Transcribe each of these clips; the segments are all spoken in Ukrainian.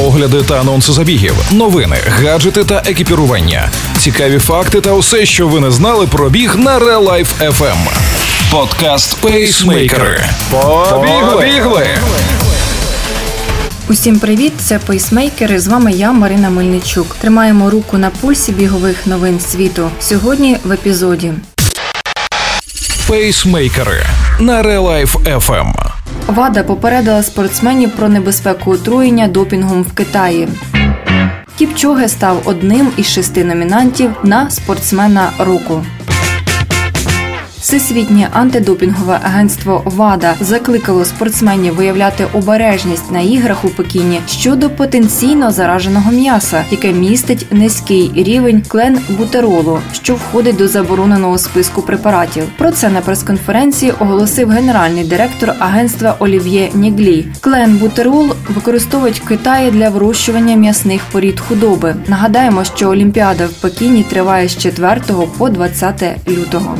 огляди та анонси забігів, новини, гаджети та екіпірування, цікаві факти та усе, що ви не знали про біг на Real Life FM. Подкаст Пейсмейкери. Побігли! Усім привіт! Це пейсмейкери. З вами я, Марина Мельничук. Тримаємо руку на пульсі бігових новин світу. Сьогодні в епізоді. Пейсмейкери на Real Life FM. Вада попередила спортсменів про небезпеку отруєння допінгом в Китаї. Кіпчоге став одним із шести номінантів на спортсмена року. Всесвітнє антидопінгове агентство ВАДА закликало спортсменів виявляти обережність на іграх у Пекіні щодо потенційно зараженого м'яса, яке містить низький рівень клен-бутеролу, що входить до забороненого списку препаратів. Про це на прес-конференції оголосив генеральний директор агентства Олів'є Ніглі. Клен-бутерол використовують в Китаї для вирощування м'ясних порід худоби. Нагадаємо, що Олімпіада в Пекіні триває з 4 по 20 лютого.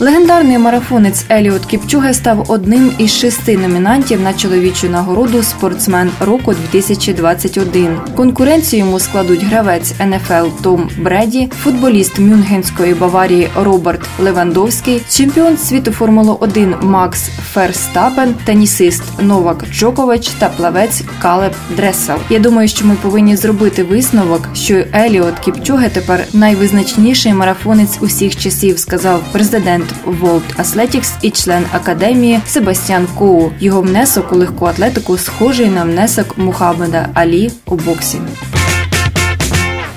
Легендарний марафонець Еліот Кіпчуге став одним із шести номінантів на чоловічу нагороду Спортсмен року 2021. Конкуренцію йому складуть гравець НФЛ Том Бреді, футболіст Мюнхенської Баварії Роберт Левандовський, чемпіон світу Формули 1 Макс Ферстапен, тенісист Новак Джокович та плавець Калеб Дресел. Я думаю, що ми повинні зробити висновок, що Еліот Кіпчуге тепер найвизначніший марафонець усіх часів, сказав президент. World Athletics і член академії Себастьян Коу. Його внесок у легку атлетику схожий на внесок Мухаммеда Алі у боксі.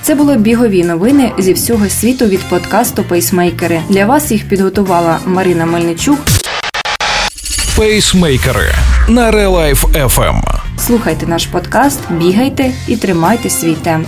Це були бігові новини зі всього світу від подкасту Пейсмейкери. Для вас їх підготувала Марина Мельничук. Пейсмейкери на Life FM. Слухайте наш подкаст, бігайте і тримайте свій темп.